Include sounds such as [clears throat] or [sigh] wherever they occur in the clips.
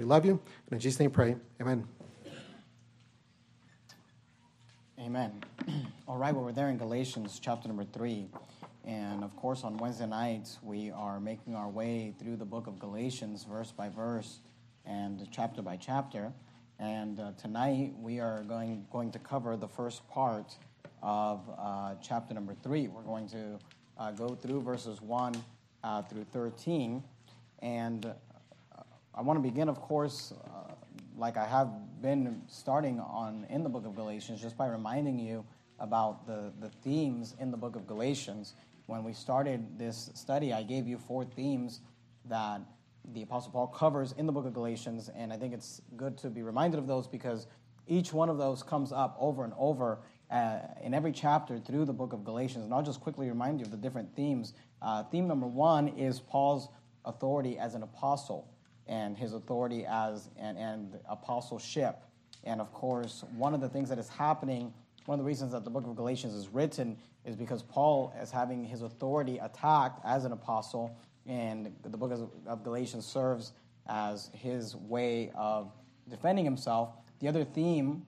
We love you. And in Jesus' name, pray. Amen. Amen. [clears throat] All right, well, we're there in Galatians chapter number three. And of course, on Wednesday nights, we are making our way through the book of Galatians, verse by verse and chapter by chapter. And uh, tonight, we are going, going to cover the first part of uh, chapter number three. We're going to uh, go through verses 1 uh, through 13. And I want to begin, of course, uh, like I have been starting on in the book of Galatians, just by reminding you about the, the themes in the book of Galatians. When we started this study, I gave you four themes that the Apostle Paul covers in the book of Galatians, and I think it's good to be reminded of those because each one of those comes up over and over uh, in every chapter through the book of Galatians. And I'll just quickly remind you of the different themes. Uh, theme number one is Paul's authority as an apostle and his authority as and, and apostleship. And of course, one of the things that is happening, one of the reasons that the book of Galatians is written is because Paul is having his authority attacked as an apostle, and the book of Galatians serves as his way of defending himself. The other theme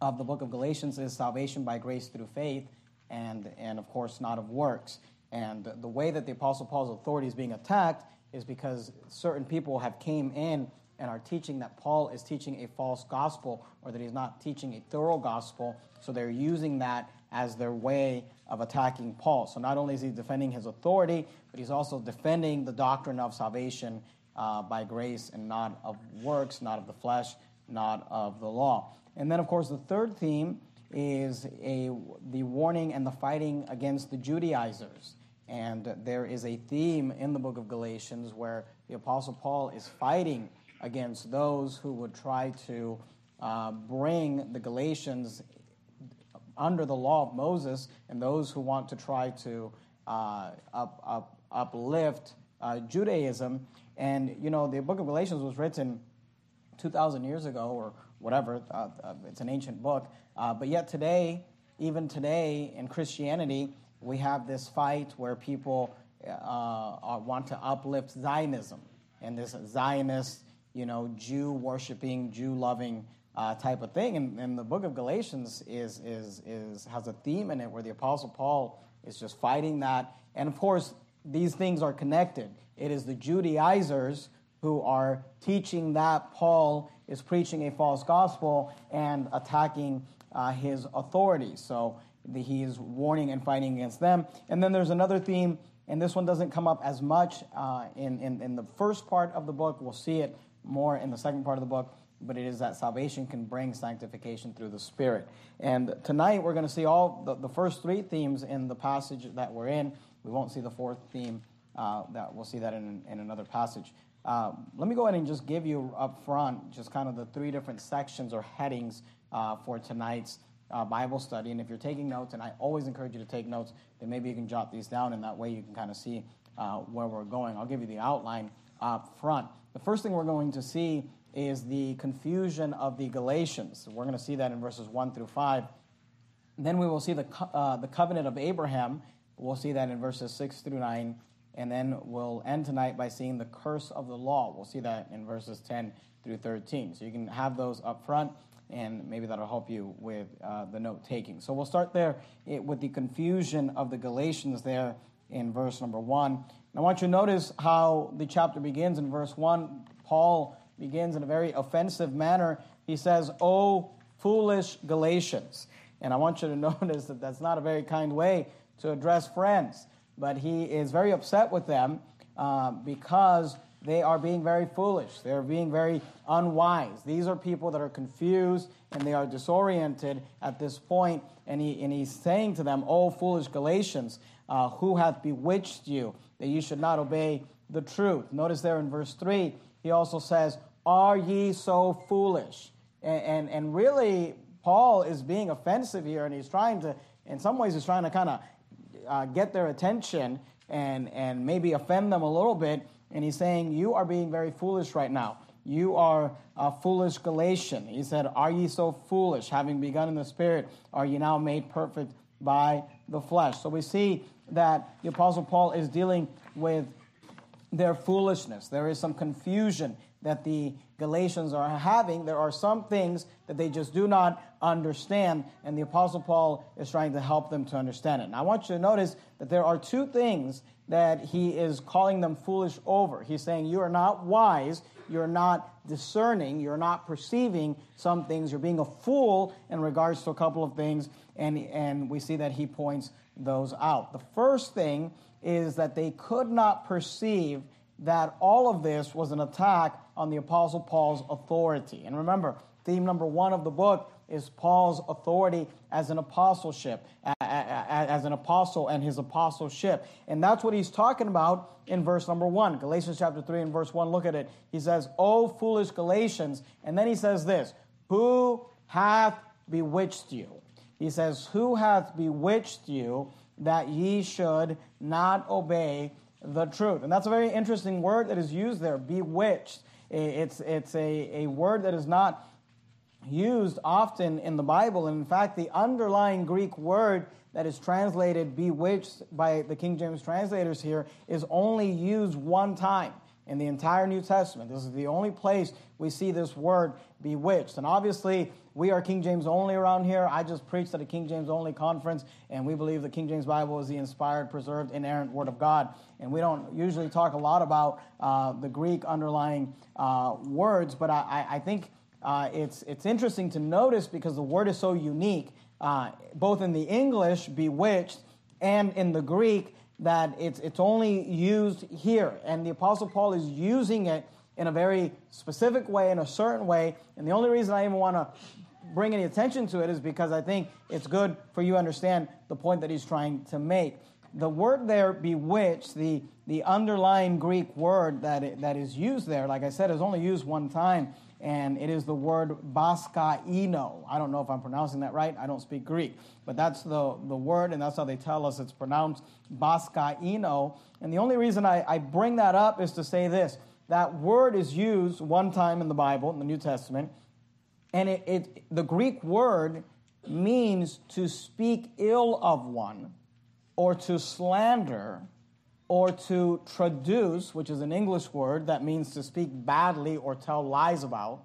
of the book of Galatians is salvation by grace through faith, and, and of course, not of works. And the way that the Apostle Paul's authority is being attacked is because certain people have came in and are teaching that Paul is teaching a false gospel or that he's not teaching a thorough gospel. So they're using that as their way of attacking Paul. So not only is he defending his authority, but he's also defending the doctrine of salvation uh, by grace and not of works, not of the flesh, not of the law. And then, of course, the third theme is a, the warning and the fighting against the Judaizers. And there is a theme in the book of Galatians where the Apostle Paul is fighting against those who would try to uh, bring the Galatians under the law of Moses and those who want to try to uh, up, up, uplift uh, Judaism. And, you know, the book of Galatians was written 2,000 years ago or whatever. Uh, uh, it's an ancient book. Uh, but yet today, even today in Christianity, we have this fight where people uh, want to uplift Zionism and this Zionist, you know, Jew worshiping, Jew loving uh, type of thing. And, and, the book of Galatians is, is, is, has a theme in it where the Apostle Paul is just fighting that. And of course, these things are connected. It is the Judaizers who are teaching that Paul is preaching a false gospel and attacking uh, his authority. So he is warning and fighting against them. And then there's another theme, and this one doesn't come up as much uh, in, in, in the first part of the book. We'll see it more in the second part of the book, but it is that salvation can bring sanctification through the Spirit. And tonight we're going to see all the, the first three themes in the passage that we're in. We won't see the fourth theme. Uh, that we'll see that in, in another passage. Uh, let me go ahead and just give you up front just kind of the three different sections or headings uh, for tonight's uh, Bible study. And if you're taking notes, and I always encourage you to take notes, then maybe you can jot these down, and that way you can kind of see uh, where we're going. I'll give you the outline up front. The first thing we're going to see is the confusion of the Galatians. We're going to see that in verses 1 through 5. Then we will see the, uh, the covenant of Abraham. We'll see that in verses 6 through 9. And then we'll end tonight by seeing the curse of the law. We'll see that in verses 10 through 13. So you can have those up front and maybe that'll help you with uh, the note taking. So we'll start there with the confusion of the Galatians there in verse number one. And I want you to notice how the chapter begins in verse one. Paul begins in a very offensive manner. He says, Oh, foolish Galatians. And I want you to [laughs] notice that that's not a very kind way to address friends, but he is very upset with them uh, because they are being very foolish. They are being very unwise. These are people that are confused and they are disoriented at this point. And, he, and he's saying to them, O foolish Galatians, uh, who hath bewitched you that you should not obey the truth? Notice there in verse 3, he also says, Are ye so foolish? And, and, and really, Paul is being offensive here and he's trying to, in some ways, he's trying to kind of uh, get their attention and, and maybe offend them a little bit and he's saying, You are being very foolish right now. You are a foolish Galatian. He said, Are ye so foolish? Having begun in the Spirit, are ye now made perfect by the flesh? So we see that the Apostle Paul is dealing with their foolishness. There is some confusion that the Galatians are having. There are some things that they just do not understand, and the Apostle Paul is trying to help them to understand it. And I want you to notice that there are two things that he is calling them foolish over. He's saying, You are not wise, you're not discerning, you're not perceiving some things, you're being a fool in regards to a couple of things, and, and we see that he points those out. The first thing is that they could not perceive that all of this was an attack on the Apostle Paul's authority. And remember, theme number one of the book is Paul's authority as an apostleship, as an apostle and his apostleship. And that's what he's talking about in verse number one. Galatians chapter 3 and verse 1, look at it. He says, O foolish Galatians. And then he says this Who hath bewitched you? He says, Who hath bewitched you that ye should not obey the truth? And that's a very interesting word that is used there, bewitched. It's, it's a, a word that is not used often in the Bible. And in fact, the underlying Greek word that is translated bewitched by the King James translators here is only used one time in the entire New Testament. This is the only place we see this word bewitched. And obviously, we are King James only around here. I just preached at a King James only conference, and we believe the King James Bible is the inspired, preserved, inerrant Word of God. And we don't usually talk a lot about uh, the Greek underlying uh, words, but I, I think uh, it's, it's interesting to notice because the word is so unique, uh, both in the English, bewitched, and in the Greek, that it's, it's only used here. And the Apostle Paul is using it in a very specific way, in a certain way. And the only reason I even want to bring any attention to it is because I think it's good for you to understand the point that he's trying to make. The word there, bewitched, the, the underlying Greek word that, it, that is used there, like I said, is only used one time and it is the word baskaino. I don't know if I'm pronouncing that right. I don't speak Greek, but that's the, the word, and that's how they tell us it's pronounced baskaino. And the only reason I, I bring that up is to say this that word is used one time in the Bible, in the New Testament, and it, it the Greek word means to speak ill of one or to slander or to traduce, which is an English word that means to speak badly or tell lies about.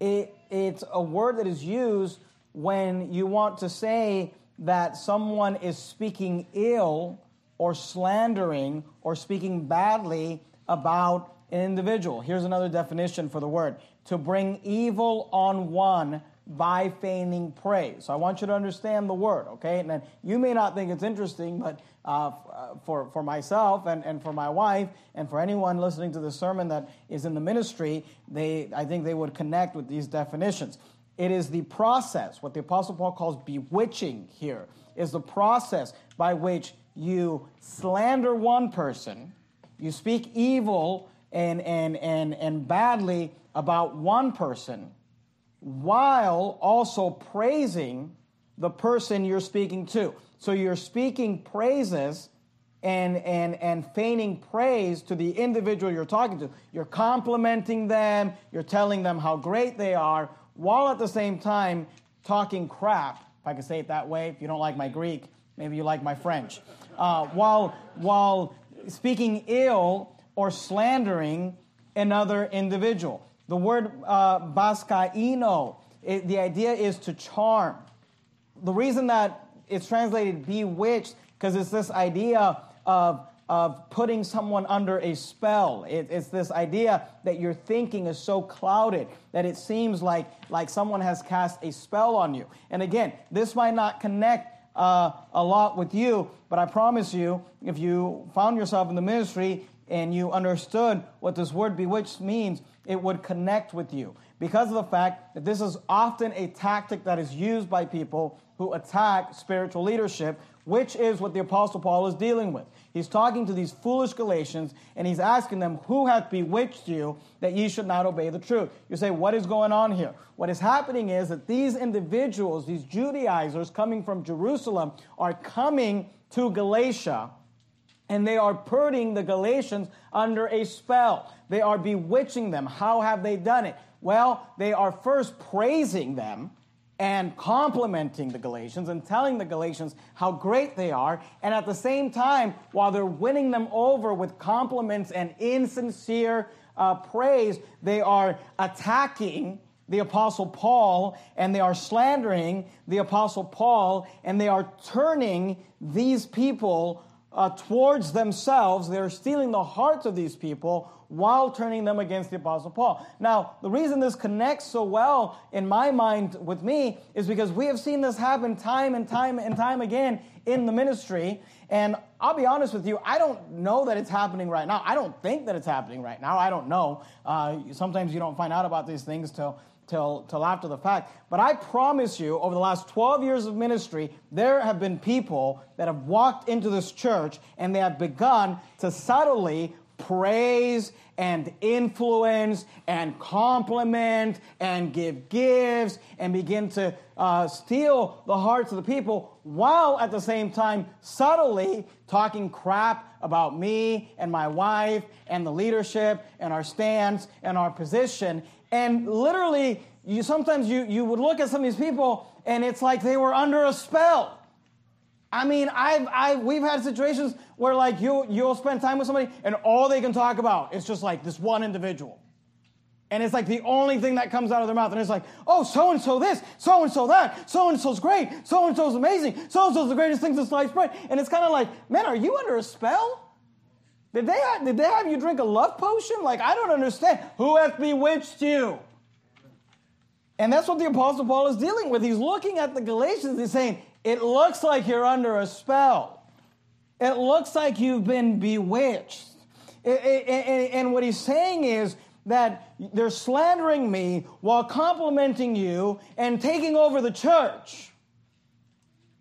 It, it's a word that is used when you want to say that someone is speaking ill or slandering or speaking badly about an individual. Here's another definition for the word to bring evil on one by feigning praise. So I want you to understand the word, okay? And then you may not think it's interesting, but uh, uh, for, for myself and, and for my wife and for anyone listening to the sermon that is in the ministry, they, I think they would connect with these definitions. It is the process, what the Apostle Paul calls bewitching here, is the process by which you slander one person, you speak evil and, and, and, and badly about one person while also praising the person you're speaking to. So you're speaking praises and, and, and feigning praise to the individual you're talking to. You're complimenting them, you're telling them how great they are, while at the same time talking crap, if I can say it that way. If you don't like my Greek, maybe you like my French. Uh, while, while speaking ill or slandering another individual. The word uh, baskaino, the idea is to charm. The reason that it's translated bewitched, because it's this idea of, of putting someone under a spell. It, it's this idea that your thinking is so clouded that it seems like, like someone has cast a spell on you. And again, this might not connect uh, a lot with you, but I promise you, if you found yourself in the ministry and you understood what this word bewitched means, it would connect with you. Because of the fact that this is often a tactic that is used by people who attack spiritual leadership, which is what the Apostle Paul is dealing with. He's talking to these foolish Galatians and he's asking them, Who hath bewitched you that ye should not obey the truth? You say, What is going on here? What is happening is that these individuals, these Judaizers coming from Jerusalem, are coming to Galatia and they are putting the Galatians under a spell. They are bewitching them. How have they done it? Well, they are first praising them and complimenting the Galatians and telling the Galatians how great they are. And at the same time, while they're winning them over with compliments and insincere uh, praise, they are attacking the Apostle Paul and they are slandering the Apostle Paul and they are turning these people uh, towards themselves. They're stealing the hearts of these people while turning them against the Apostle Paul. Now, the reason this connects so well in my mind with me is because we have seen this happen time and time and time again in the ministry. And I'll be honest with you, I don't know that it's happening right now. I don't think that it's happening right now. I don't know. Uh, sometimes you don't find out about these things till till, till after the fact. But I promise you, over the last 12 years of ministry, there have been people that have walked into this church and they have begun to subtly praise and influence and compliment and give gifts and begin to uh, steal the hearts of the people while at the same time subtly talking crap about me and my wife and the leadership and our stance and our position. And literally, you sometimes you, you would look at some of these people and it's like they were under a spell. I mean, I've, I've, we've had situations where like you, you'll spend time with somebody and all they can talk about is just like this one individual. And it's like the only thing that comes out of their mouth. And it's like, oh, so and so this, so and so that, so and so's great, so and so's amazing, so and so's the greatest thing since sliced bread. And it's kind of like, man, are you under a spell? Did they, have, did they have you drink a love potion? Like, I don't understand. Who hath bewitched you? And that's what the Apostle Paul is dealing with. He's looking at the Galatians. He's saying, it looks like you're under a spell. It looks like you've been bewitched. And what he's saying is that they're slandering me while complimenting you and taking over the church.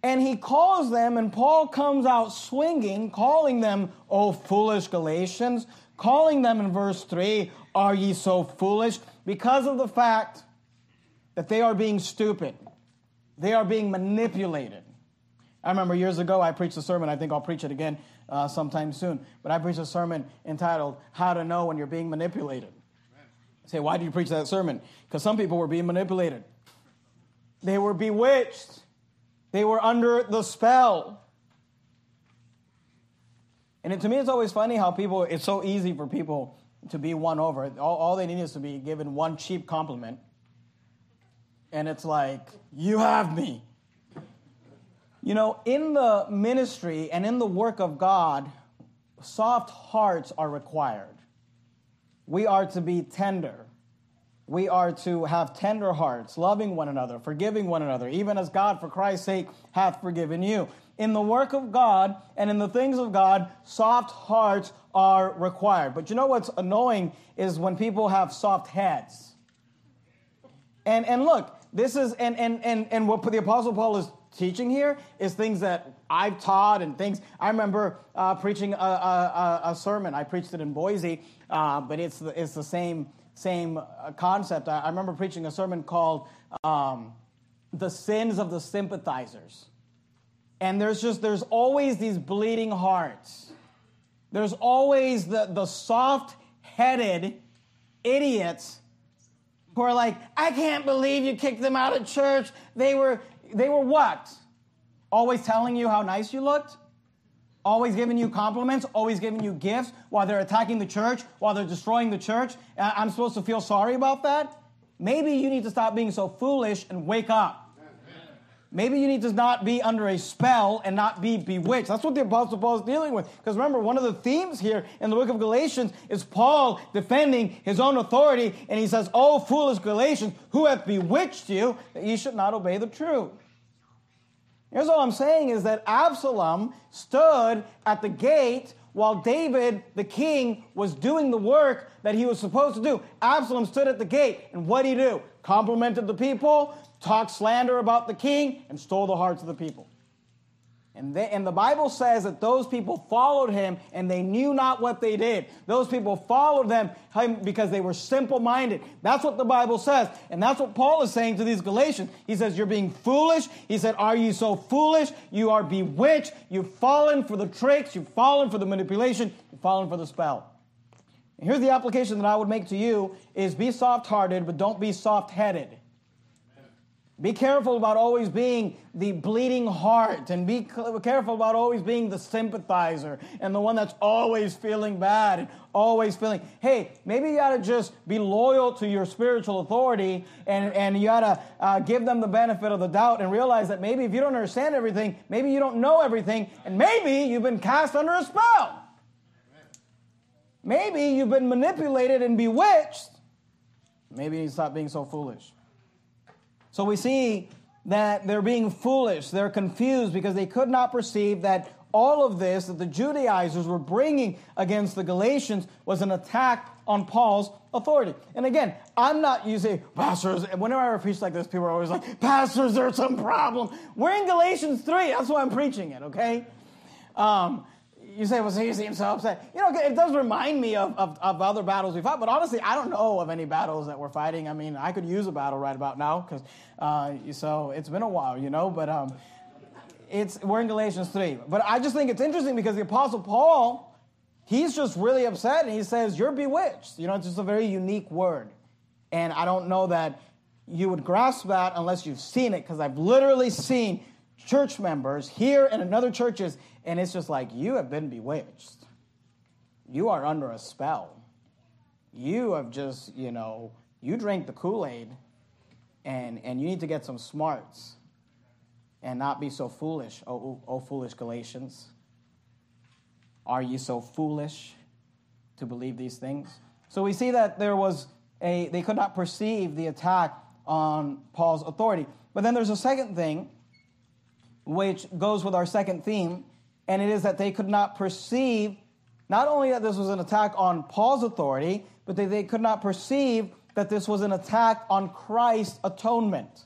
And he calls them, and Paul comes out swinging, calling them, Oh, foolish Galatians, calling them in verse 3, Are ye so foolish? Because of the fact that they are being stupid, they are being manipulated. I remember years ago I preached a sermon, I think I'll preach it again uh, sometime soon, but I preached a sermon entitled, How to Know When You're Being Manipulated. I say, why did you preach that sermon? Because some people were being manipulated. They were bewitched. They were under the spell. And it, to me, it's always funny how people, it's so easy for people to be won over. All, all they need is to be given one cheap compliment. And it's like, you have me. You know, in the ministry and in the work of God, soft hearts are required. We are to be tender we are to have tender hearts, loving one another, forgiving one another, even as God, for Christ's sake, hath forgiven you. In the work of God and in the things of God, soft hearts are required. But you know what's annoying is when people have soft heads. And, and look, this is, and, and, and, and what the Apostle Paul is teaching here is things that I've taught and things. I remember uh, preaching a, a, a, sermon. I preached it in Boise, uh, but it's the, it's the same same uh, concept. I, remember preaching a sermon called um, The Sins of the Sympathizers. And there's just, there's always these bleeding hearts. There's always the, the soft headed idiots who are like, I can't believe you kicked them out of church. They were, they were what? Always telling you how nice you looked? Always giving you compliments, always giving you gifts while they're attacking the church, while they're destroying the church. Uh, I'm supposed to feel sorry about that? Maybe you need to stop being so foolish and wake up. Maybe you need to not be under a spell and not be bewitched. That's what the Apostle Paul is dealing with. Because remember, one of the themes here in the book of Galatians is Paul defending his own authority. And he says, Oh, foolish Galatians, who hath bewitched you that ye should not obey the truth? Here's all I'm saying is that Absalom stood at the gate while David, the king, was doing the work that he was supposed to do. Absalom stood at the gate, and what did he do? Complimented the people, talked slander about the king, and stole the hearts of the people. And, they, and the Bible says that those people followed him and they knew not what they did. Those people followed them because they were simple minded. That's what the Bible says. And that's what Paul is saying to these Galatians. He says, You're being foolish. He said, Are you so foolish? You are bewitched. You've fallen for the tricks. You've fallen for the manipulation. You've fallen for the spell. And here's the application that I would make to you is be soft hearted, but don't be soft headed. Be careful about always being the bleeding heart and be careful about always being the sympathizer and the one that's always feeling bad and always feeling, hey, maybe you gotta just be loyal to your spiritual authority and, and you gotta uh, give them the benefit of the doubt and realize that maybe if you don't understand everything, maybe you don't know everything, and maybe you've been cast under a spell. Maybe you've been manipulated and bewitched. Maybe you stop being so foolish. So we see that they're being foolish, they're confused because they could not perceive that all of this that the Judaizers were bringing against the Galatians was an attack on Paul's authority. And again, I'm not using pastors. Whenever I preach like this, people are always like, pastors, there's some problem. We're in Galatians 3. That's why I'm preaching it, okay? Um, you say, well, he seems so upset. You know, it does remind me of, of, of, other battles we fought, but honestly, I don't know of any battles that we're fighting. I mean, I could use a battle right about now, because uh, so it's been a while, you know, but um, it's we're in Galatians 3. But I just think it's interesting because the Apostle Paul, he's just really upset, and he says, you're bewitched. You know, it's just a very unique word. And I don't know that you would grasp that unless you've seen it, because I've literally seen church members here and in other churches and it's just like, you have been bewitched. You are under a spell. You have just, you know, you drank the Kool Aid and, and you need to get some smarts and not be so foolish, oh, oh, oh, foolish Galatians. Are you so foolish to believe these things? So we see that there was a, they could not perceive the attack on Paul's authority. But then there's a second thing, which goes with our second theme, and it is that they could not perceive not only that this was an attack on Paul's authority, but that they could not perceive that this was an attack on Christ's atonement.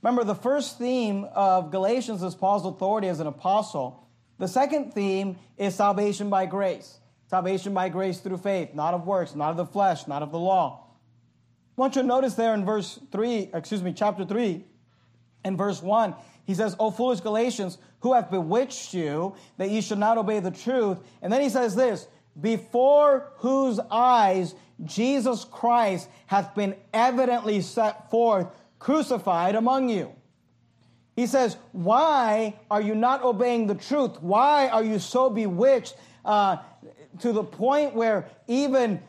Remember, the first theme of Galatians is Paul's authority as an apostle. The second theme is salvation by grace. Salvation by grace through faith, not of works, not of the flesh, not of the law. I want you to notice there in verse 3, excuse me, chapter 3, and verse 1, he says, O foolish Galatians, who have bewitched you that ye should not obey the truth? And then he says this, before whose eyes Jesus Christ hath been evidently set forth, crucified among you. He says, Why are you not obeying the truth? Why are you so bewitched uh, to the point where even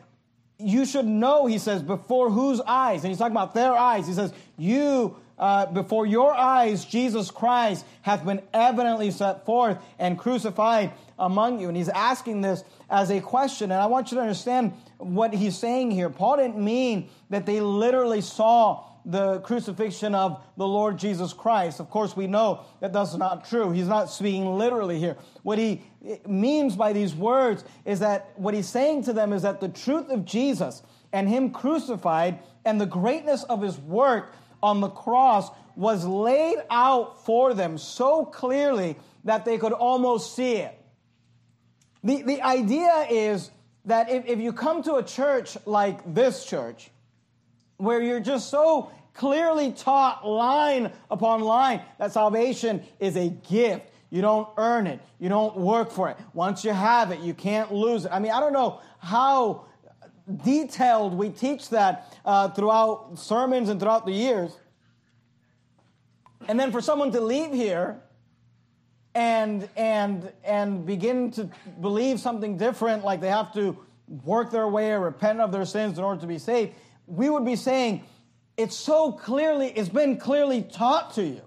you should know, he says, before whose eyes? And he's talking about their eyes. He says, You uh, before your eyes, Jesus Christ hath been evidently set forth and crucified among you. And he's asking this as a question. And I want you to understand what he's saying here. Paul didn't mean that they literally saw the crucifixion of the Lord Jesus Christ. Of course, we know that that's not true. He's not speaking literally here. What he means by these words is that what he's saying to them is that the truth of Jesus and him crucified and the greatness of his work on the cross was laid out for them so clearly that they could almost see it. The, the idea is that if, if you come to a church like this church, where you're just so clearly taught line upon line that salvation is a gift. You don't earn it. You don't work for it. Once you have it, you can't lose it. I mean, I don't know how detailed we teach that uh, throughout sermons and throughout the years. And then for someone to leave here and and and begin to believe something different, like they have to work their way or repent of their sins in order to be saved, we would be saying, it's so clearly, it's been clearly taught to you.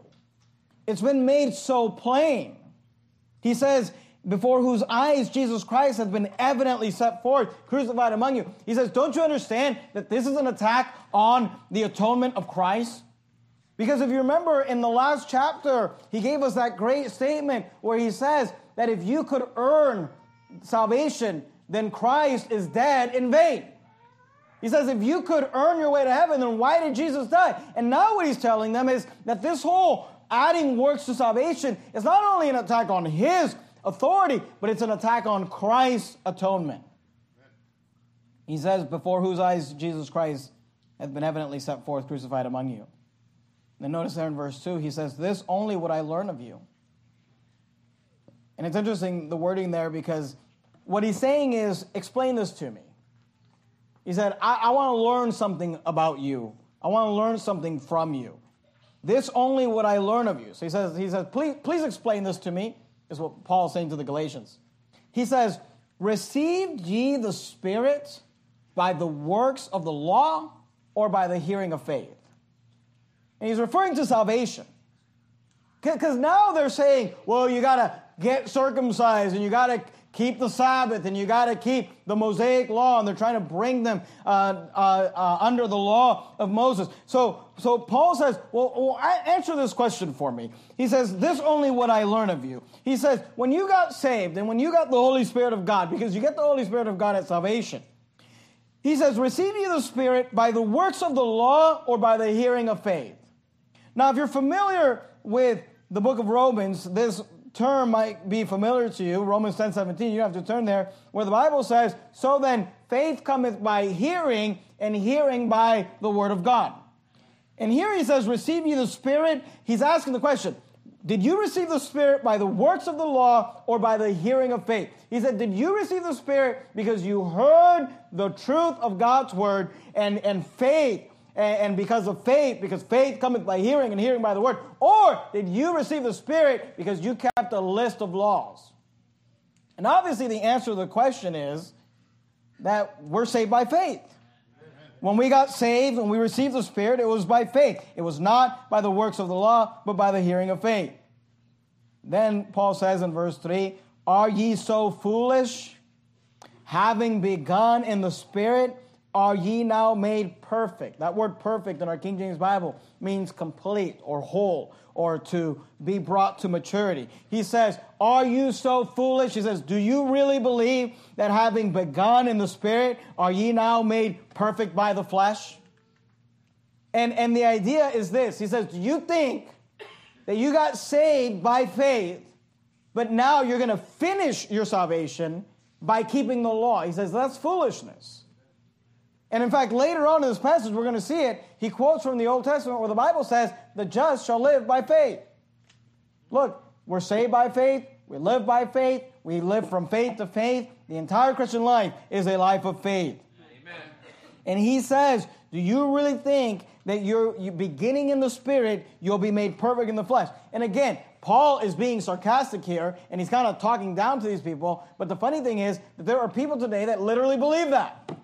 It's been made so plain. He says, before whose eyes Jesus Christ has been evidently set forth, crucified among you. He says, Don't you understand that this is an attack on the atonement of Christ? Because if you remember in the last chapter, he gave us that great statement where he says that if you could earn salvation, then Christ is dead in vain. He says, if you could earn your way to heaven, then why did Jesus die? And now what he's telling them is that this whole adding works to salvation is not only an attack on his authority, but it's an attack on Christ's atonement. He says, before whose eyes Jesus Christ hath been evidently set forth crucified among you. Then notice there in verse 2, he says, This only would I learn of you. And it's interesting, the wording there, because what he's saying is, Explain this to me. He said, I, I want to learn something about you. I want to learn something from you. This only would I learn of you. So he says, he says, please, please explain this to me, is what Paul is saying to the Galatians. He says, Received ye the Spirit by the works of the law or by the hearing of faith? And he's referring to salvation. Because now they're saying, well, you got to get circumcised and you got to keep the Sabbath and you got to keep the Mosaic law, and they're trying to bring them uh, uh, uh, under the law of Moses. So, so Paul says, well, well, answer this question for me. He says, This only what I learn of you. He says, When you got saved and when you got the Holy Spirit of God, because you get the Holy Spirit of God at salvation, he says, Receive ye the Spirit by the works of the law or by the hearing of faith. Now, if you're familiar with the book of Romans, this term might be familiar to you. Romans 10 17, you have to turn there, where the Bible says, So then faith cometh by hearing, and hearing by the word of God. And here he says, Receive ye the Spirit. He's asking the question, Did you receive the Spirit by the works of the law or by the hearing of faith? He said, Did you receive the Spirit because you heard the truth of God's word and, and faith and, because of faith, because faith cometh by hearing and hearing by the word? Or did you receive the Spirit because you kept a list of laws? And obviously, the answer to the question is that we're saved by faith. When we got saved and we received the Spirit, it was by faith. It was not by the works of the law, but by the hearing of faith. Then Paul says in verse 3 Are ye so foolish? Having begun in the Spirit, are ye now made perfect? That word perfect in our King James Bible means complete or whole or to be brought to maturity. He says, Are you so foolish? He says, Do you really believe that having begun in the Spirit, are ye now made perfect by the flesh? And, and the idea is this He says, Do you think that you got saved by faith, but now you're going to finish your salvation by keeping the law? He says, That's foolishness. And in fact, later on in this passage, we're going to see it. He quotes from the Old Testament where the Bible says, The just shall live by faith. Look, we're saved by faith, we live by faith, we live from faith to faith. The entire Christian life is a life of faith. Amen. And he says, Do you really think that you're, you're beginning in the spirit, you'll be made perfect in the flesh? And again, Paul is being sarcastic here, and he's kind of talking down to these people. But the funny thing is that there are people today that literally believe that.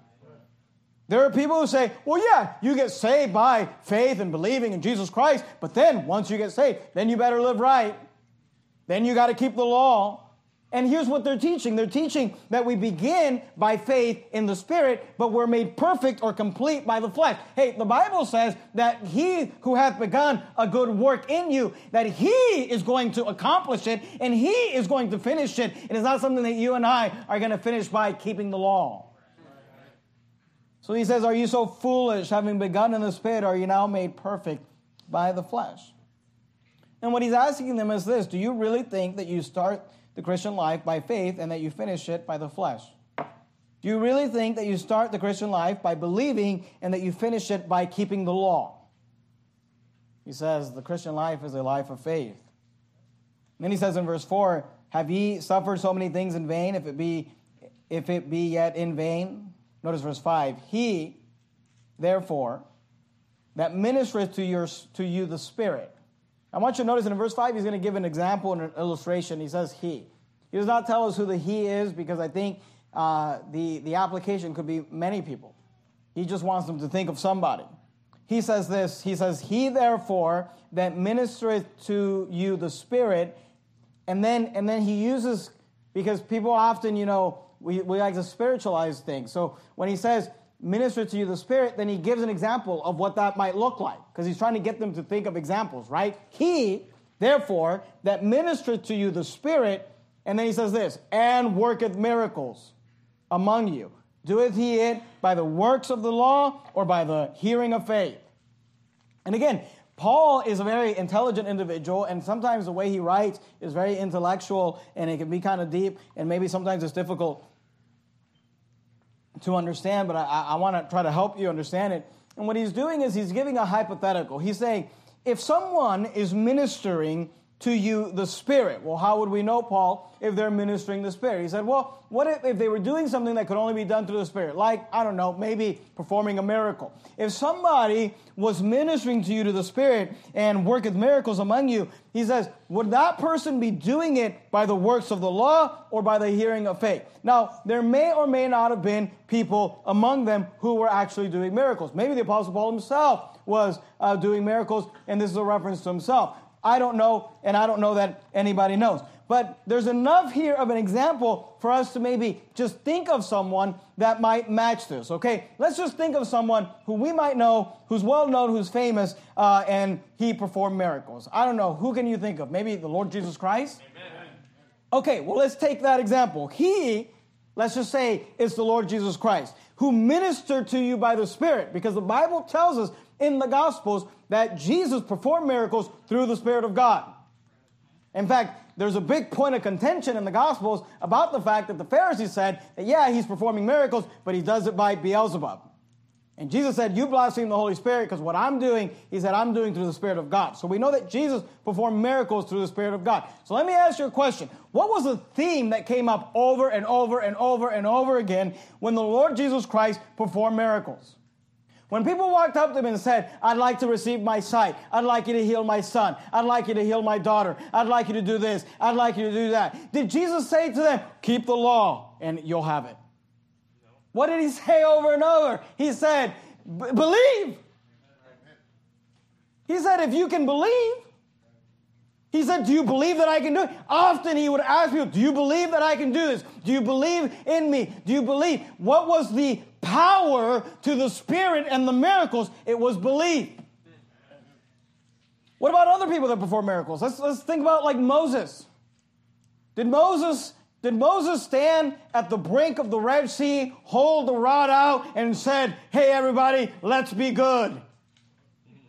There are people who say, well, yeah, you get saved by faith and believing in Jesus Christ, but then once you get saved, then you better live right. Then you got to keep the law. And here's what they're teaching they're teaching that we begin by faith in the Spirit, but we're made perfect or complete by the flesh. Hey, the Bible says that he who hath begun a good work in you, that he is going to accomplish it and he is going to finish it. It is not something that you and I are going to finish by keeping the law. So he says, Are you so foolish, having begun in the spirit, are you now made perfect by the flesh? And what he's asking them is this Do you really think that you start the Christian life by faith and that you finish it by the flesh? Do you really think that you start the Christian life by believing and that you finish it by keeping the law? He says the Christian life is a life of faith. And then he says in verse 4, Have ye suffered so many things in vain, if it be if it be yet in vain? Notice verse 5 He, therefore, that ministereth to, your, to you the Spirit. I want you to notice in verse 5, he's going to give an example and an illustration. He says he. He does not tell us who the he is because I think uh, the, the application could be many people. He just wants them to think of somebody. He says this He says, He therefore that ministereth to you the Spirit. And then, and then he uses, because people often, you know, we, we like to spiritualize things. So when he says, minister to you the Spirit, then he gives an example of what that might look like, because he's trying to get them to think of examples, right? He, therefore, that ministered to you the Spirit, and then he says this, and worketh miracles among you. Doeth he it by the works of the law or by the hearing of faith? And again, Paul is a very intelligent individual, and sometimes the way he writes is very intellectual and it can be kind of deep, and maybe sometimes it's difficult to understand, but I, I want to try to help you understand it. And what he's doing is he's giving a hypothetical. He's saying, if someone is ministering to you the Spirit. Well, how would we know, Paul, if they're ministering the Spirit? He said, well, what if, if they were doing something that could only be done through the Spirit? Like, I don't know, maybe performing a miracle. If somebody was ministering to you to the Spirit and worketh miracles among you, he says, would that person be doing it by the works of the law or by the hearing of faith? Now, there may or may not have been people among them who were actually doing miracles. Maybe the Apostle Paul himself was uh, doing miracles, and this is a reference to himself. I don't know, and I don't know that anybody knows. But there's enough here of an example for us to maybe just think of someone that might match this, okay? Let's just think of someone who we might know, who's well known, who's famous, uh, and he performed miracles. I don't know. Who can you think of? Maybe the Lord Jesus Christ? Amen. Okay, well, let's take that example. He, let's just say, is the Lord Jesus Christ, who ministered to you by the Spirit, because the Bible tells us in the Gospels that Jesus performed miracles through the Spirit of God. In fact, there's a big point of contention in the Gospels about the fact that the Pharisees said that, yeah, he's performing miracles, but he does it by Beelzebub. And Jesus said, You blaspheme the Holy Spirit because what I'm doing, he said, I'm doing through the Spirit of God. So we know that Jesus performed miracles through the Spirit of God. So let me ask you a question. What was the theme that came up over and over and over and over again when the Lord Jesus Christ performed miracles? When people walked up to him and said, I'd like to receive my sight. I'd like you to heal my son. I'd like you to heal my daughter. I'd like you to do this. I'd like you to do that. Did Jesus say to them, keep the law and you'll have it? No. What did he say over and over? He said, believe. He said, if you can believe, he said, Do you believe that I can do it? Often he would ask people, Do you believe that I can do this? Do you believe in me? Do you believe? What was the power to the Spirit and the miracles? It was belief. What about other people that perform miracles? Let's, let's think about like Moses. Did Moses did Moses stand at the brink of the Red Sea, hold the rod out, and said, Hey, everybody, let's be good?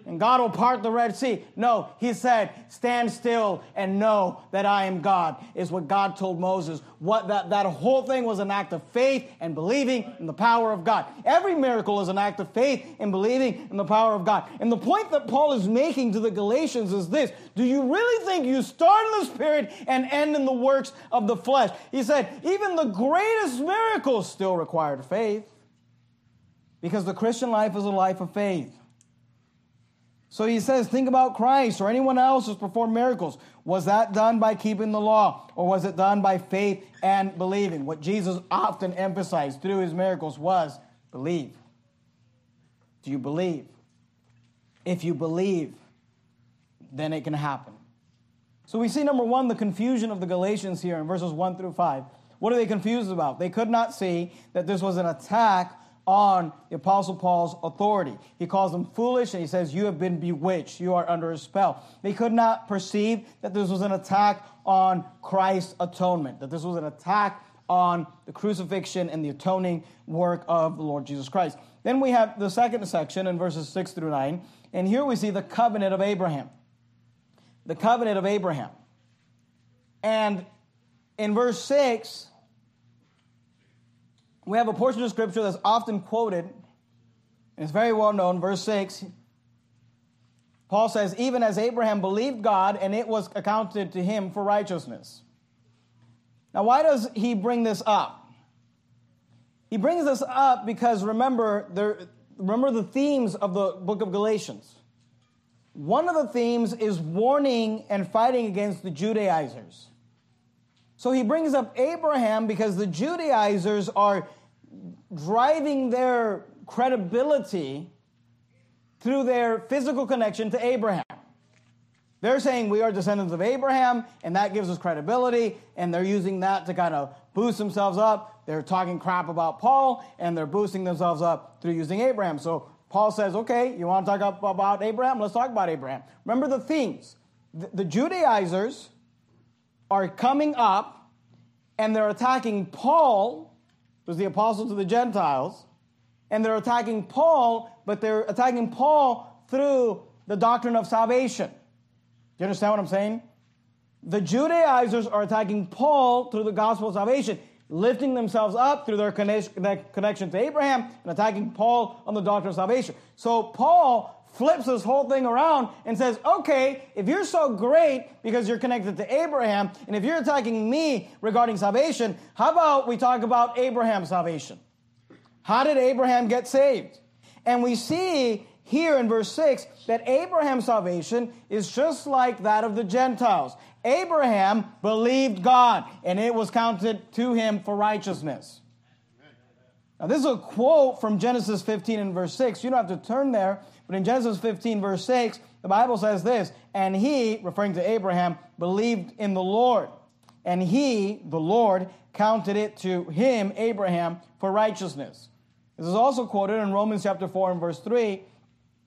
And God will part the Red Sea. No, he said, stand still and know that I am God, is what God told Moses. What that, that whole thing was an act of faith and believing in the power of God. Every miracle is an act of faith and believing in the power of God. And the point that Paul is making to the Galatians is this Do you really think you start in the Spirit and end in the works of the flesh? He said, even the greatest miracles still required faith because the Christian life is a life of faith. So he says, think about Christ or anyone else who's performed miracles. Was that done by keeping the law or was it done by faith and believing? What Jesus often emphasized through his miracles was believe. Do you believe? If you believe, then it can happen. So we see number one, the confusion of the Galatians here in verses one through five. What are they confused about? They could not see that this was an attack on the Apostle Paul's authority. He calls them foolish and he says, You have been bewitched. You are under a spell. They could not perceive that this was an attack on Christ's atonement, that this was an attack on the crucifixion and the atoning work of the Lord Jesus Christ. Then we have the second section in verses 6 through 9, and here we see the covenant of Abraham. The covenant of Abraham. And in verse 6, we have a portion of scripture that's often quoted, it's very well known, verse 6. Paul says, Even as Abraham believed God, and it was accounted to him for righteousness. Now, why does he bring this up? He brings this up because remember, there, remember the themes of the book of Galatians. One of the themes is warning and fighting against the Judaizers. So he brings up Abraham because the Judaizers are driving their credibility through their physical connection to Abraham. They're saying we are descendants of Abraham, and that gives us credibility, and they're using that to kind of boost themselves up. They're talking crap about Paul, and they're boosting themselves up through using Abraham. So Paul says, okay, you want to talk about Abraham? Let's talk about Abraham. Remember the themes. The Judaizers are coming up and they're attacking Paul, who's the apostle to the Gentiles, and they're attacking Paul, but they're attacking Paul through the doctrine of salvation. Do you understand what I'm saying? The Judaizers are attacking Paul through the gospel of salvation, lifting themselves up through their connection to Abraham and attacking Paul on the doctrine of salvation. So Paul flips this whole thing around and says, okay, if you're so great because you're connected to Abraham, and if you're attacking me regarding salvation, how about we talk about Abraham's salvation? How did Abraham get saved? And we see here in verse 6 that Abraham's salvation is just like that of the Gentiles. Abraham believed God, and it was counted to him for righteousness. Now, this is a quote from Genesis 15 and verse 6. You don't have to turn there, but in Genesis 15, verse 6, the Bible says this And he, referring to Abraham, believed in the Lord. And he, the Lord, counted it to him, Abraham, for righteousness. This is also quoted in Romans chapter 4 and verse 3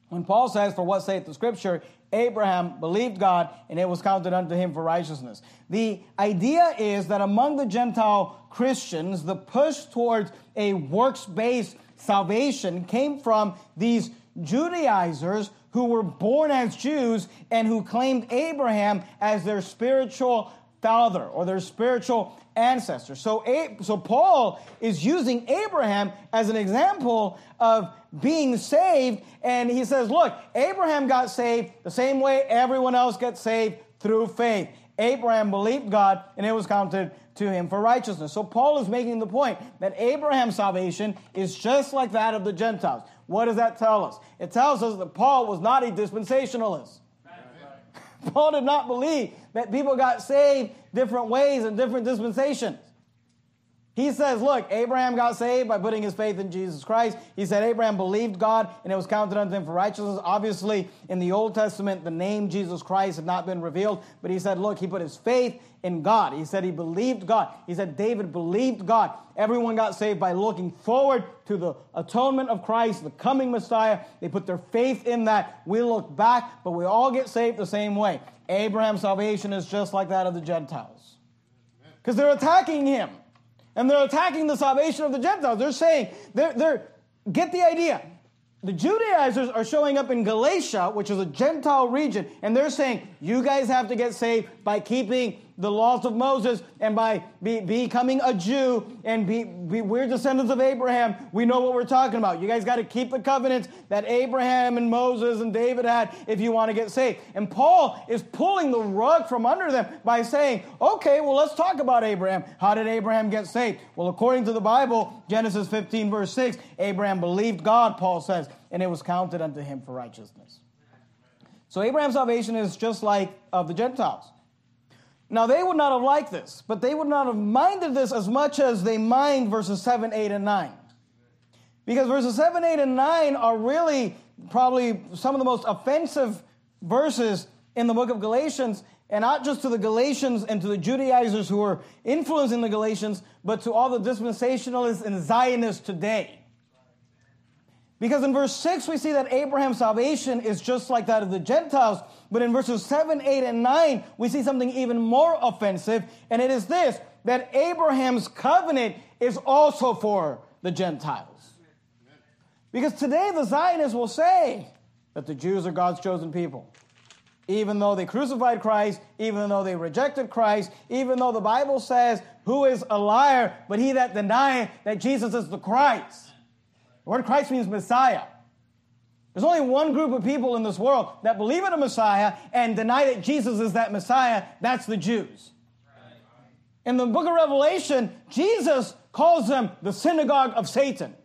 when Paul says, For what saith the scripture, Abraham believed God and it was counted unto him for righteousness. The idea is that among the Gentile Christians, the push towards a works based salvation came from these Judaizers who were born as Jews and who claimed Abraham as their spiritual father or their spiritual ancestor. So, so Paul is using Abraham as an example of being saved, and he says, Look, Abraham got saved the same way everyone else gets saved through faith. Abraham believed God, and it was counted to him for righteousness. So Paul is making the point that Abraham's salvation is just like that of the Gentiles. What does that tell us? It tells us that Paul was not a dispensationalist. [laughs] Paul did not believe that people got saved different ways and different dispensations. He says, look, Abraham got saved by putting his faith in Jesus Christ. He said Abraham believed God and it was counted unto him for righteousness. Obviously, in the Old Testament, the name Jesus Christ had not been revealed, but he said, look, he put his faith in God. He said he believed God. He said David believed God. Everyone got saved by looking forward to the atonement of Christ, the coming Messiah. They put their faith in that. We look back, but we all get saved the same way. Abraham's salvation is just like that of the Gentiles. Because they're attacking him. And they're attacking the salvation of the Gentiles. They're saying, they're, they're, get the idea. The Judaizers are showing up in Galatia, which is a Gentile region, and they're saying, you guys have to get saved by keeping the laws of Moses and by be, becoming a Jew and be, be, we're descendants of Abraham. We know what we're talking about. You guys got to keep the covenants that Abraham and Moses and David had if you want to get saved. And Paul is pulling the rug from under them by saying, okay, well, let's talk about Abraham. How did Abraham get saved? Well, according to the Bible, Genesis 15, verse 6, Abraham believed God, Paul says, and it was counted unto him for righteousness. So Abraham's salvation is just like of the Gentiles. Now, they would not have liked this, but they would not have minded this as much as they mind verses 7, 8, and 9. Because verses 7, 8, and 9 are really probably some of the most offensive verses in the book of Galatians, and not just to the Galatians and to the Judaizers who were influencing the Galatians, but to all the dispensationalists and Zionists today. Because in verse 6, we see that Abraham's salvation is just like that of the Gentiles. But in verses 7, 8, and 9, we see something even more offensive. And it is this that Abraham's covenant is also for the Gentiles. Because today the Zionists will say that the Jews are God's chosen people. Even though they crucified Christ, even though they rejected Christ, even though the Bible says, Who is a liar but he that denieth that Jesus is the Christ? The word Christ means Messiah. There's only one group of people in this world that believe in a Messiah and deny that Jesus is that Messiah. That's the Jews. In the book of Revelation, Jesus calls them the synagogue of Satan.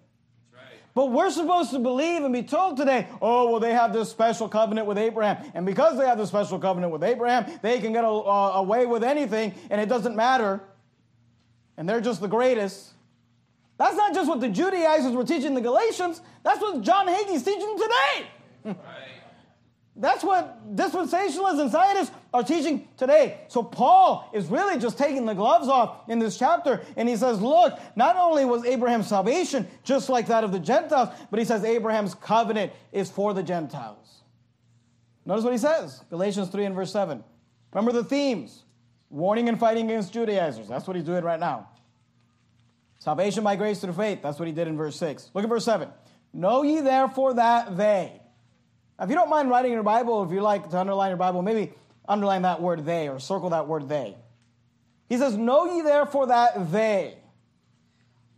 But we're supposed to believe and be told today, oh, well, they have this special covenant with Abraham. And because they have this special covenant with Abraham, they can get a, uh, away with anything and it doesn't matter. And they're just the greatest. That's not just what the Judaizers were teaching the Galatians, that's what John Hagee's teaching today. [laughs] That's what dispensationalists and Zionists are teaching today. So Paul is really just taking the gloves off in this chapter, and he says, Look, not only was Abraham's salvation just like that of the Gentiles, but he says Abraham's covenant is for the Gentiles. Notice what he says Galatians 3 and verse 7. Remember the themes warning and fighting against Judaizers. That's what he's doing right now. Salvation by grace through faith. That's what he did in verse 6. Look at verse 7. Know ye therefore that they. Now, if you don't mind writing your Bible, if you like to underline your Bible, maybe underline that word they or circle that word they. He says, Know ye therefore that they.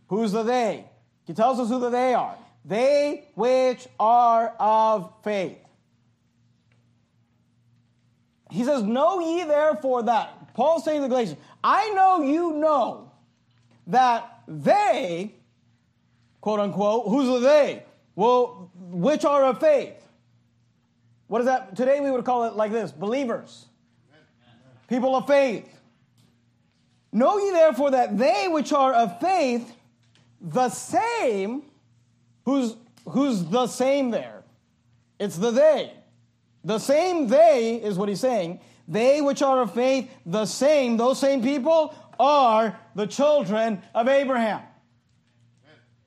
Who's the they? He tells us who the they are. They which are of faith. he says, Know ye therefore that, Paul's saying to the Galatians, I know you know that they, quote unquote, who's the they? Well, which are of faith. What is that? Today we would call it like this believers, people of faith. Know ye therefore that they which are of faith, the same, who's, who's the same there? It's the they. The same they is what he's saying. They which are of faith, the same, those same people are the children of Abraham.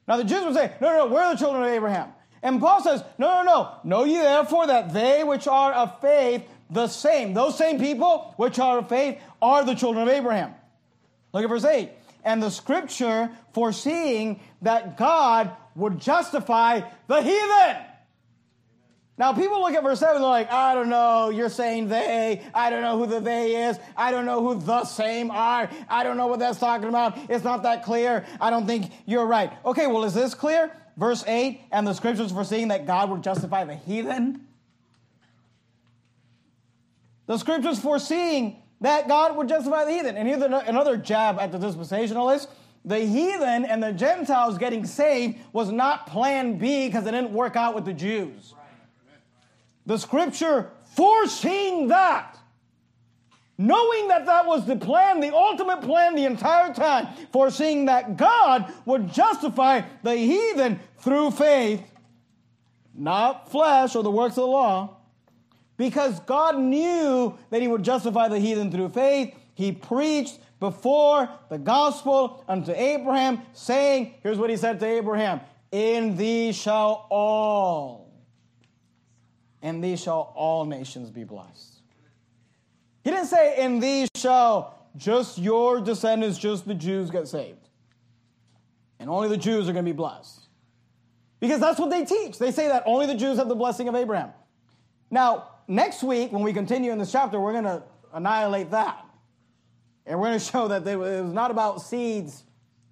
Now the Jews would say, no, no, no, we're the children of Abraham. And Paul says, no, no, no. Know ye therefore that they which are of faith, the same, those same people which are of faith, are the children of Abraham. Look at verse 8. And the scripture foreseeing that God would justify the heathen. Now, people look at verse 7 they're like, I don't know, you're saying they. I don't know who the they is. I don't know who the same are. I don't know what that's talking about. It's not that clear. I don't think you're right. Okay, well, is this clear? Verse 8, and the scriptures foreseeing that God would justify the heathen. The scriptures foreseeing that God would justify the heathen. And here's another jab at the dispensationalists. The heathen and the Gentiles getting saved was not plan B because it didn't work out with the Jews. The scripture foreseeing that, knowing that that was the plan, the ultimate plan the entire time, foreseeing that God would justify the heathen through faith, not flesh or the works of the law, because God knew that He would justify the heathen through faith. He preached before the gospel unto Abraham, saying, Here's what He said to Abraham In thee shall all and these shall all nations be blessed. He didn't say, in these shall just your descendants, just the Jews get saved. And only the Jews are going to be blessed. Because that's what they teach. They say that only the Jews have the blessing of Abraham. Now, next week, when we continue in this chapter, we're going to annihilate that. And we're going to show that it was not about seeds,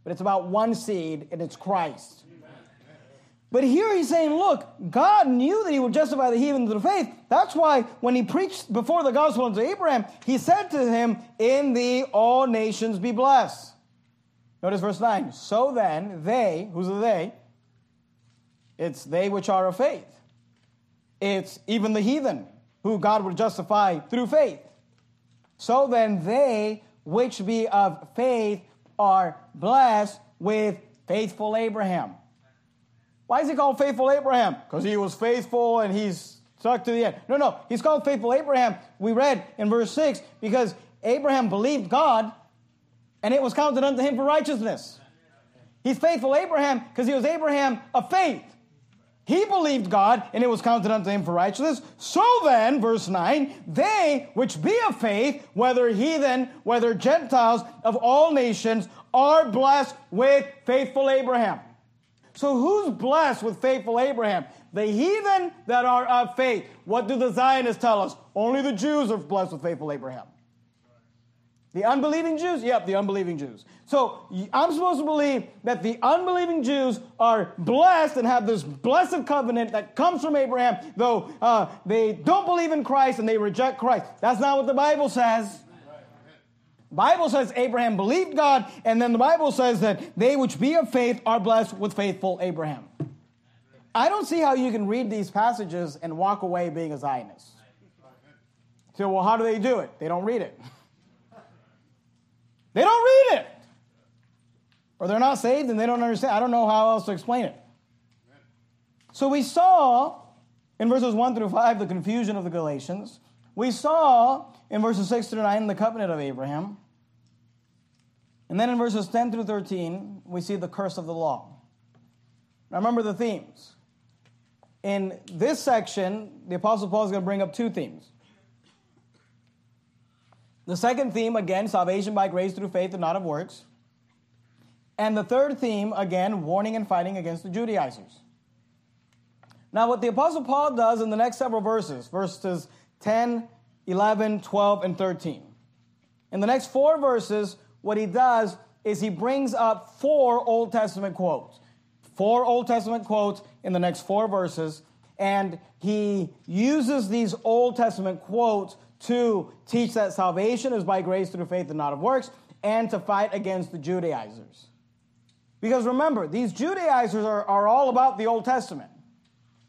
but it's about one seed, and it's Christ. But here he's saying, look, God knew that he would justify the heathen the faith. That's why when he preached before the gospel unto Abraham, he said to him, In thee all nations be blessed. Notice verse 9. So then, they, who's the they? It's they which are of faith. It's even the heathen who God would justify through faith. So then, they which be of faith are blessed with faithful Abraham. Why is he called faithful Abraham? Because he was faithful and he's stuck to the end. No, no, he's called faithful Abraham. We read in verse 6 because Abraham believed God and it was counted unto him for righteousness. He's faithful Abraham because he was Abraham of faith. He believed God, and it was counted unto him for righteousness. So then, verse 9, they which be of faith, whether heathen, whether Gentiles, of all nations, are blessed with faithful Abraham. So who's blessed with faithful Abraham? The heathen that are of faith. What do the Zionists tell us? Only the Jews are blessed with faithful Abraham. The unbelieving Jews? Yep, the unbelieving Jews. So I'm supposed to believe that the unbelieving Jews are blessed and have this blessed covenant that comes from Abraham, though uh, they don't believe in Christ and they reject Christ. That's not what the Bible says. Bible says Abraham believed God, and then the Bible says that they which be of faith are blessed with faithful Abraham. I don't see how you can read these passages and walk away being a Zionist. So, well, how do they do it? They don't read it. [laughs] They don't read it. Or they're not saved and they don't understand. I don't know how else to explain it. So we saw in verses 1 through 5 the confusion of the Galatians. We saw in verses 6 through 9 the covenant of Abraham. And then in verses 10 through 13, we see the curse of the law. Now remember the themes. In this section, the Apostle Paul is going to bring up two themes. The second theme, again, salvation by grace through faith and not of works. And the third theme, again, warning and fighting against the Judaizers. Now, what the Apostle Paul does in the next several verses, verses 10, 11, 12, and 13. In the next four verses, what he does is he brings up four Old Testament quotes. Four Old Testament quotes in the next four verses, and he uses these Old Testament quotes to teach that salvation is by grace through faith and not of works, and to fight against the Judaizers. Because remember, these Judaizers are, are all about the Old Testament.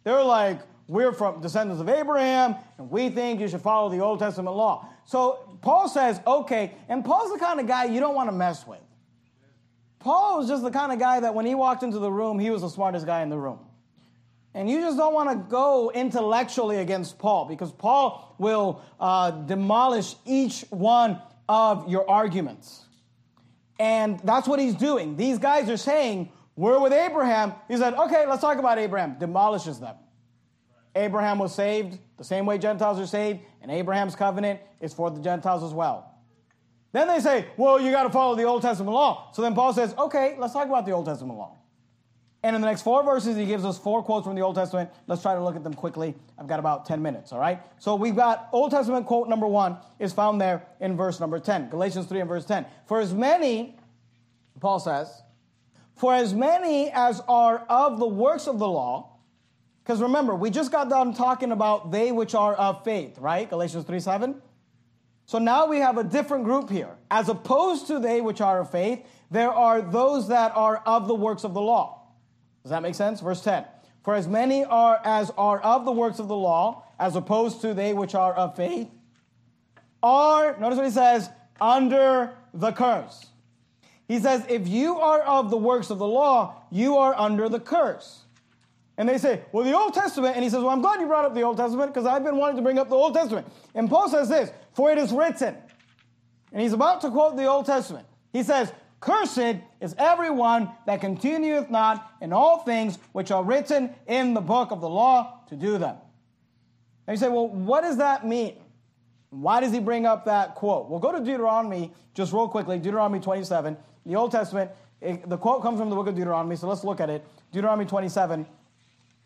They're like, we're from descendants of Abraham, and we think you should follow the Old Testament law. So Paul says, okay, and Paul's the kind of guy you don't want to mess with. Paul was just the kind of guy that when he walked into the room, he was the smartest guy in the room. And you just don't want to go intellectually against Paul because Paul will uh, demolish each one of your arguments. And that's what he's doing. These guys are saying, We're with Abraham. He said, Okay, let's talk about Abraham. Demolishes them. Abraham was saved the same way Gentiles are saved, and Abraham's covenant is for the Gentiles as well. Then they say, Well, you got to follow the Old Testament law. So then Paul says, Okay, let's talk about the Old Testament law. And in the next four verses, he gives us four quotes from the Old Testament. Let's try to look at them quickly. I've got about 10 minutes, all right? So we've got Old Testament quote number one is found there in verse number 10, Galatians 3 and verse 10. For as many, Paul says, for as many as are of the works of the law, because remember, we just got done talking about they which are of faith, right? Galatians 3 7. So now we have a different group here. As opposed to they which are of faith, there are those that are of the works of the law. Does that make sense? Verse 10. For as many are as are of the works of the law, as opposed to they which are of faith, are, notice what he says, under the curse. He says, if you are of the works of the law, you are under the curse. And they say, well, the Old Testament, and he says, well, I'm glad you brought up the Old Testament because I've been wanting to bring up the Old Testament. And Paul says this, for it is written. And he's about to quote the Old Testament. He says, Cursed is everyone that continueth not in all things which are written in the book of the law to do them. And you say, well, what does that mean? Why does he bring up that quote? Well, go to Deuteronomy just real quickly, Deuteronomy 27. The Old Testament, it, the quote comes from the book of Deuteronomy, so let's look at it. Deuteronomy 27,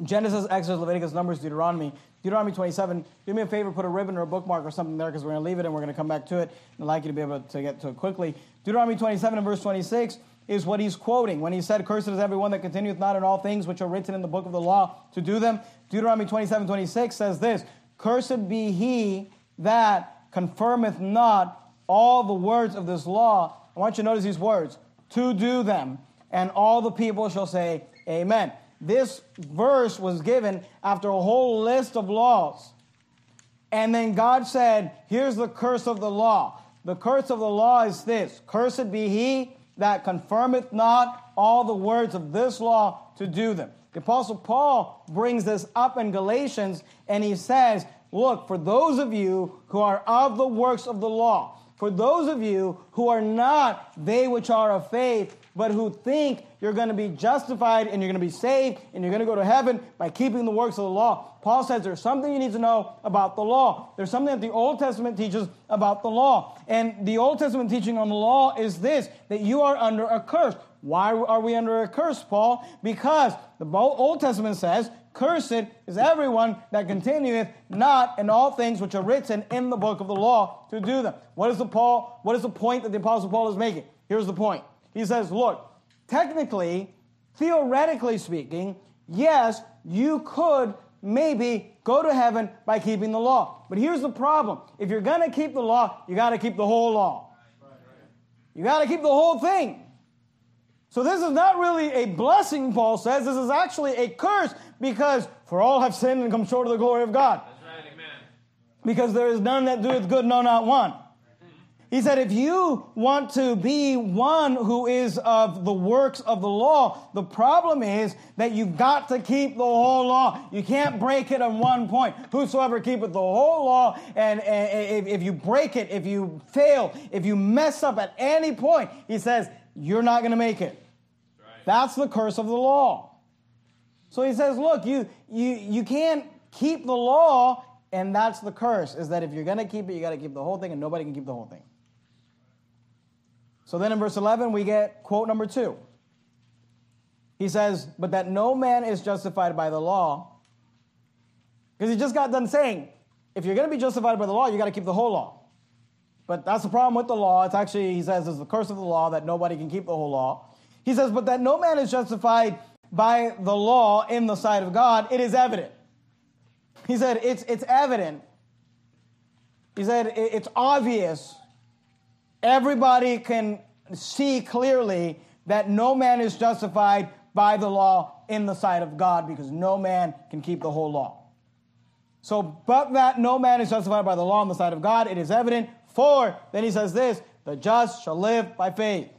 Genesis, Exodus, Leviticus, Numbers, Deuteronomy. Deuteronomy 27, do me a favor, put a ribbon or a bookmark or something there because we're going to leave it and we're going to come back to it. I'd like you to be able to get to it quickly. Deuteronomy 27 and verse 26 is what he's quoting when he said, Cursed is everyone that continueth not in all things which are written in the book of the law to do them. Deuteronomy 27 26 says this Cursed be he that confirmeth not all the words of this law. I want you to notice these words to do them, and all the people shall say, Amen. This verse was given after a whole list of laws. And then God said, Here's the curse of the law. The curse of the law is this Cursed be he that confirmeth not all the words of this law to do them. The Apostle Paul brings this up in Galatians and he says, Look, for those of you who are of the works of the law, for those of you who are not they which are of faith, but who think you're going to be justified and you're going to be saved and you're going to go to heaven by keeping the works of the law. Paul says there's something you need to know about the law. There's something that the Old Testament teaches about the law. And the Old Testament teaching on the law is this that you are under a curse. Why are we under a curse, Paul? Because the Old Testament says, Cursed is everyone that continueth not in all things which are written in the book of the law to do them. What is the Paul? What is the point that the Apostle Paul is making? Here's the point. He says, look, technically, theoretically speaking, yes, you could maybe go to heaven by keeping the law. But here's the problem if you're going to keep the law, you got to keep the whole law. You got to keep the whole thing. So this is not really a blessing, Paul says. This is actually a curse because for all have sinned and come short of the glory of God. Right, because there is none that doeth good, no, not one. He said, if you want to be one who is of the works of the law, the problem is that you've got to keep the whole law. You can't break it on one point. Whosoever keepeth the whole law, and, and if you break it, if you fail, if you mess up at any point, he says, you're not going to make it. Right. That's the curse of the law. So he says, look, you, you, you can't keep the law, and that's the curse, is that if you're going to keep it, you got to keep the whole thing, and nobody can keep the whole thing. So then in verse 11, we get quote number two. He says, But that no man is justified by the law. Because he just got done saying, if you're going to be justified by the law, you got to keep the whole law. But that's the problem with the law. It's actually, he says, it's the curse of the law that nobody can keep the whole law. He says, But that no man is justified by the law in the sight of God, it is evident. He said, It's, it's evident He said, It's obvious. Everybody can see clearly that no man is justified by the law in the sight of God because no man can keep the whole law. So, but that no man is justified by the law in the sight of God, it is evident. For, then he says this, the just shall live by faith.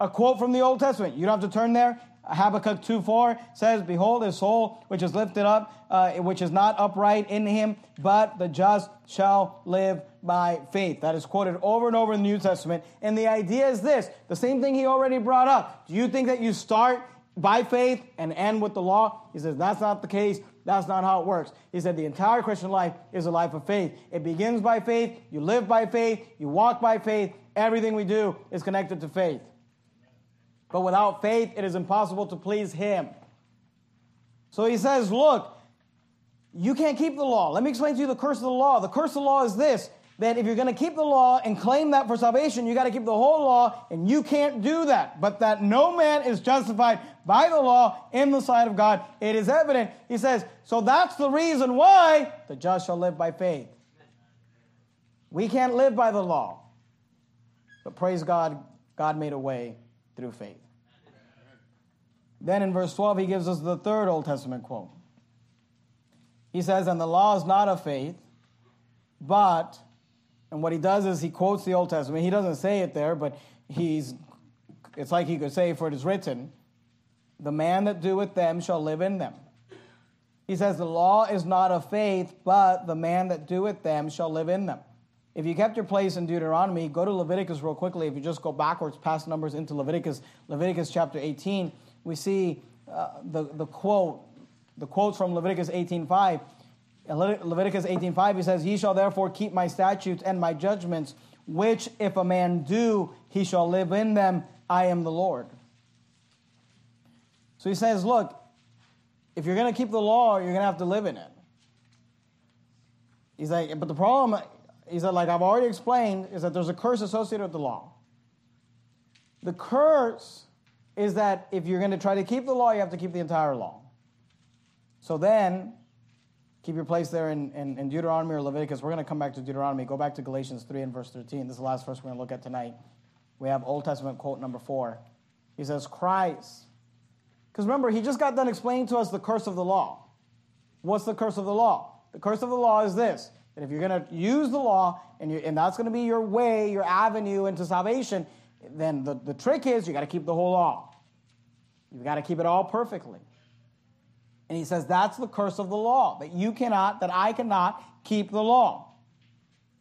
A quote from the Old Testament. You don't have to turn there. Habakkuk 2 4 says, Behold, his soul which is lifted up, uh, which is not upright in him, but the just shall live by faith. That is quoted over and over in the New Testament. And the idea is this the same thing he already brought up. Do you think that you start by faith and end with the law? He says, That's not the case. That's not how it works. He said the entire Christian life is a life of faith. It begins by faith, you live by faith, you walk by faith. Everything we do is connected to faith. But without faith, it is impossible to please Him. So he says, Look, you can't keep the law. Let me explain to you the curse of the law. The curse of the law is this that if you're going to keep the law and claim that for salvation, you got to keep the whole law, and you can't do that. But that no man is justified by the law in the sight of God, it is evident. He says, so that's the reason why the just shall live by faith. We can't live by the law. But praise God, God made a way through faith. Then in verse 12, he gives us the third Old Testament quote. He says, And the law is not of faith, but and what he does is he quotes the Old Testament. He doesn't say it there, but he's it's like he could say, For it is written, The man that doeth them shall live in them. He says, The law is not of faith, but the man that doeth them shall live in them. If you kept your place in Deuteronomy, go to Leviticus real quickly. If you just go backwards past Numbers into Leviticus, Leviticus chapter 18, we see uh, the, the quote, the quote from Leviticus 18.5 in Leviticus 18:5 he says, "Ye shall therefore keep my statutes and my judgments, which if a man do, he shall live in them. I am the Lord." So he says, "Look, if you're going to keep the law, you're going to have to live in it." He's like, but the problem, he said, like I've already explained, is that there's a curse associated with the law. The curse is that if you're going to try to keep the law, you have to keep the entire law. So then Keep your place there in, in, in Deuteronomy or Leviticus. We're going to come back to Deuteronomy. Go back to Galatians 3 and verse 13. This is the last verse we're going to look at tonight. We have Old Testament quote number 4. He says, Christ. Because remember, he just got done explaining to us the curse of the law. What's the curse of the law? The curse of the law is this that if you're going to use the law and, you, and that's going to be your way, your avenue into salvation, then the, the trick is you got to keep the whole law. You've got to keep it all perfectly. And he says that's the curse of the law, that you cannot, that I cannot keep the law.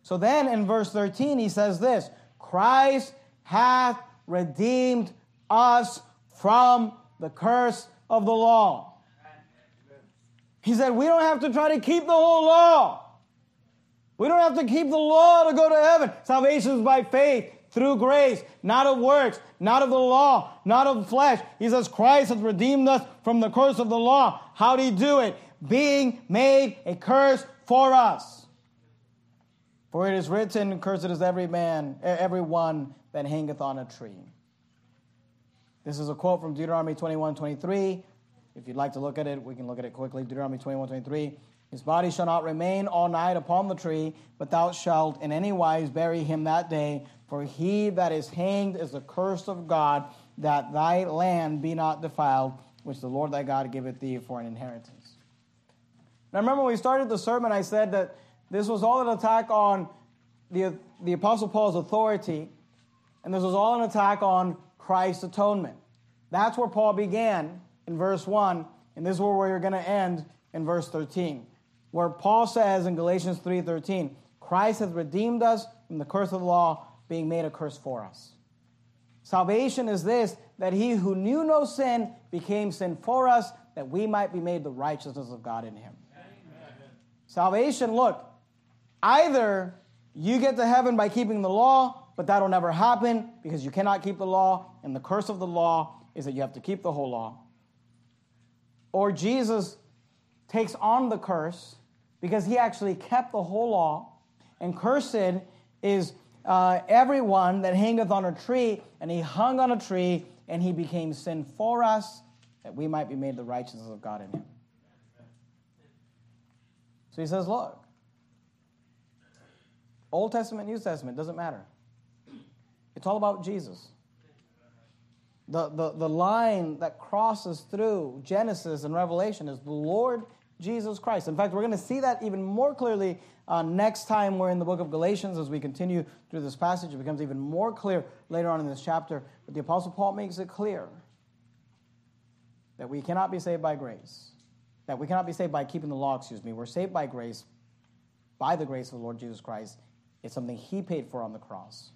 So then in verse 13, he says this Christ hath redeemed us from the curse of the law. He said, We don't have to try to keep the whole law. We don't have to keep the law to go to heaven. Salvation is by faith through grace, not of works, not of the law, not of flesh. He says, Christ has redeemed us from the curse of the law. How did he do it? Being made a curse for us. For it is written, Cursed is every man, every one that hangeth on a tree. This is a quote from Deuteronomy 21 23. If you'd like to look at it, we can look at it quickly. Deuteronomy 21 23. His body shall not remain all night upon the tree, but thou shalt in any wise bury him that day. For he that is hanged is the curse of God, that thy land be not defiled, which the Lord thy God giveth thee for an inheritance. Now remember when we started the sermon, I said that this was all an attack on the, the Apostle Paul's authority, and this was all an attack on Christ's atonement. That's where Paul began in verse 1, and this is where we're going to end in verse 13 where Paul says in Galatians 3:13, Christ hath redeemed us from the curse of the law, being made a curse for us. Salvation is this that he who knew no sin became sin for us, that we might be made the righteousness of God in him. Amen. Salvation, look, either you get to heaven by keeping the law, but that'll never happen because you cannot keep the law, and the curse of the law is that you have to keep the whole law. Or Jesus takes on the curse because he actually kept the whole law. And cursed is uh, everyone that hangeth on a tree, and he hung on a tree, and he became sin for us, that we might be made the righteousness of God in him. So he says, Look, Old Testament, New Testament, doesn't matter. It's all about Jesus. The, the, the line that crosses through Genesis and Revelation is the Lord Jesus Christ. In fact, we're going to see that even more clearly uh, next time we're in the book of Galatians as we continue through this passage. It becomes even more clear later on in this chapter. But the Apostle Paul makes it clear that we cannot be saved by grace, that we cannot be saved by keeping the law, excuse me. We're saved by grace, by the grace of the Lord Jesus Christ. It's something he paid for on the cross.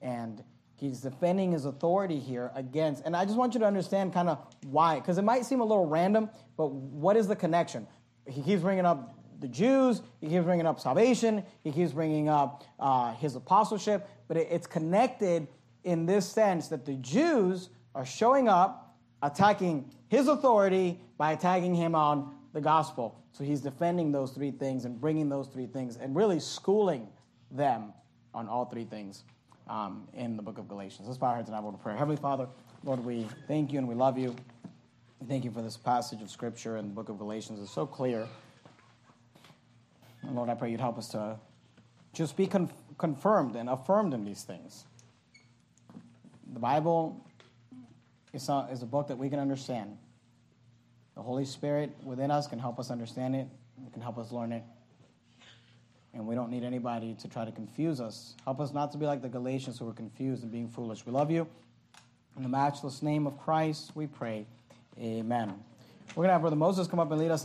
And he's defending his authority here against, and I just want you to understand kind of why, because it might seem a little random, but what is the connection? He keeps bringing up the Jews, he keeps bringing up salvation, he keeps bringing up uh, his apostleship, but it, it's connected in this sense that the Jews are showing up, attacking his authority by attacking him on the gospel. So he's defending those three things and bringing those three things and really schooling them on all three things um, in the book of Galatians. Let's bow our heads and word of prayer. Heavenly Father, Lord, we thank you and we love you. Thank you for this passage of Scripture in the book of Galatians. It's so clear. And Lord, I pray you'd help us to just be con- confirmed and affirmed in these things. The Bible is a, is a book that we can understand. The Holy Spirit within us can help us understand it, it can help us learn it. And we don't need anybody to try to confuse us. Help us not to be like the Galatians who were confused and being foolish. We love you. In the matchless name of Christ, we pray. Amen. We're going to have Brother Moses come up and lead us.